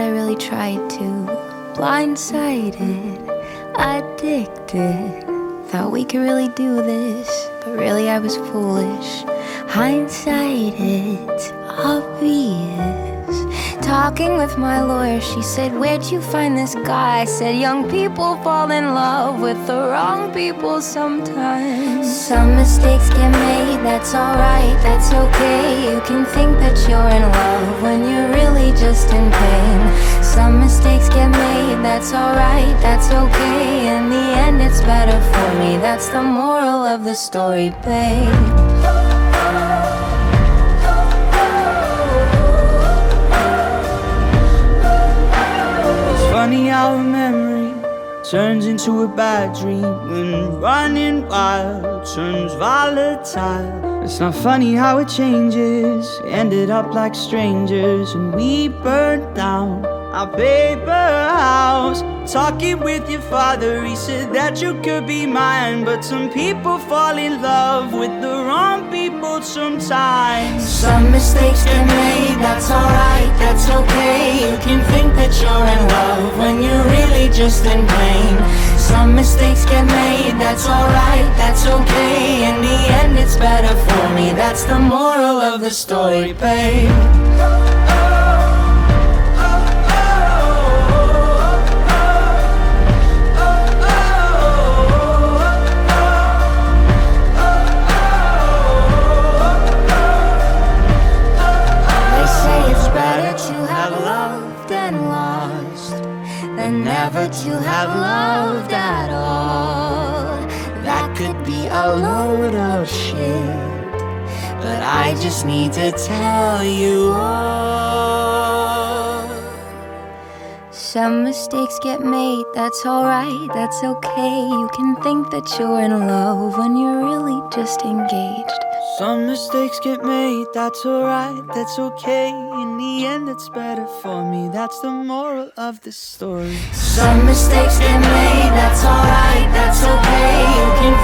I really tried to. Blindsided, addicted. Thought we could really do this, but really I was foolish. Hindsight, it's obvious. Talking with my lawyer, she said, Where'd you find this guy? I said, Young people fall in love with the wrong people sometimes. Some mistakes get made, that's alright, that's okay. You can think that you're in love when you're really just in pain. Some mistakes get made, that's alright, that's okay. In the end, it's better for me. That's the moral of the story, babe. It's funny how a memory turns into a bad dream when running wild turns volatile. It's not funny how it changes. Ended up like strangers and we burned down our paper house. Talking with your father, he said that you could be mine. But some people fall in love with the wrong people sometimes. Some mistakes get made, that's alright, that's okay. You can think that you're in love when you're really just in pain. Some mistakes get made, that's alright, that's okay. In the end, it's better for me. That's the moral of the story, babe. Than never to have loved at all. That could be a load of shit, but I just need to tell you all. Some mistakes get made, that's alright, that's okay. You can think that you're in love when you're really just engaged. Some mistakes get made, that's alright, that's okay. In the end, it's better for me. That's the moral of the story. Some mistakes get made, that's alright, that's okay. You can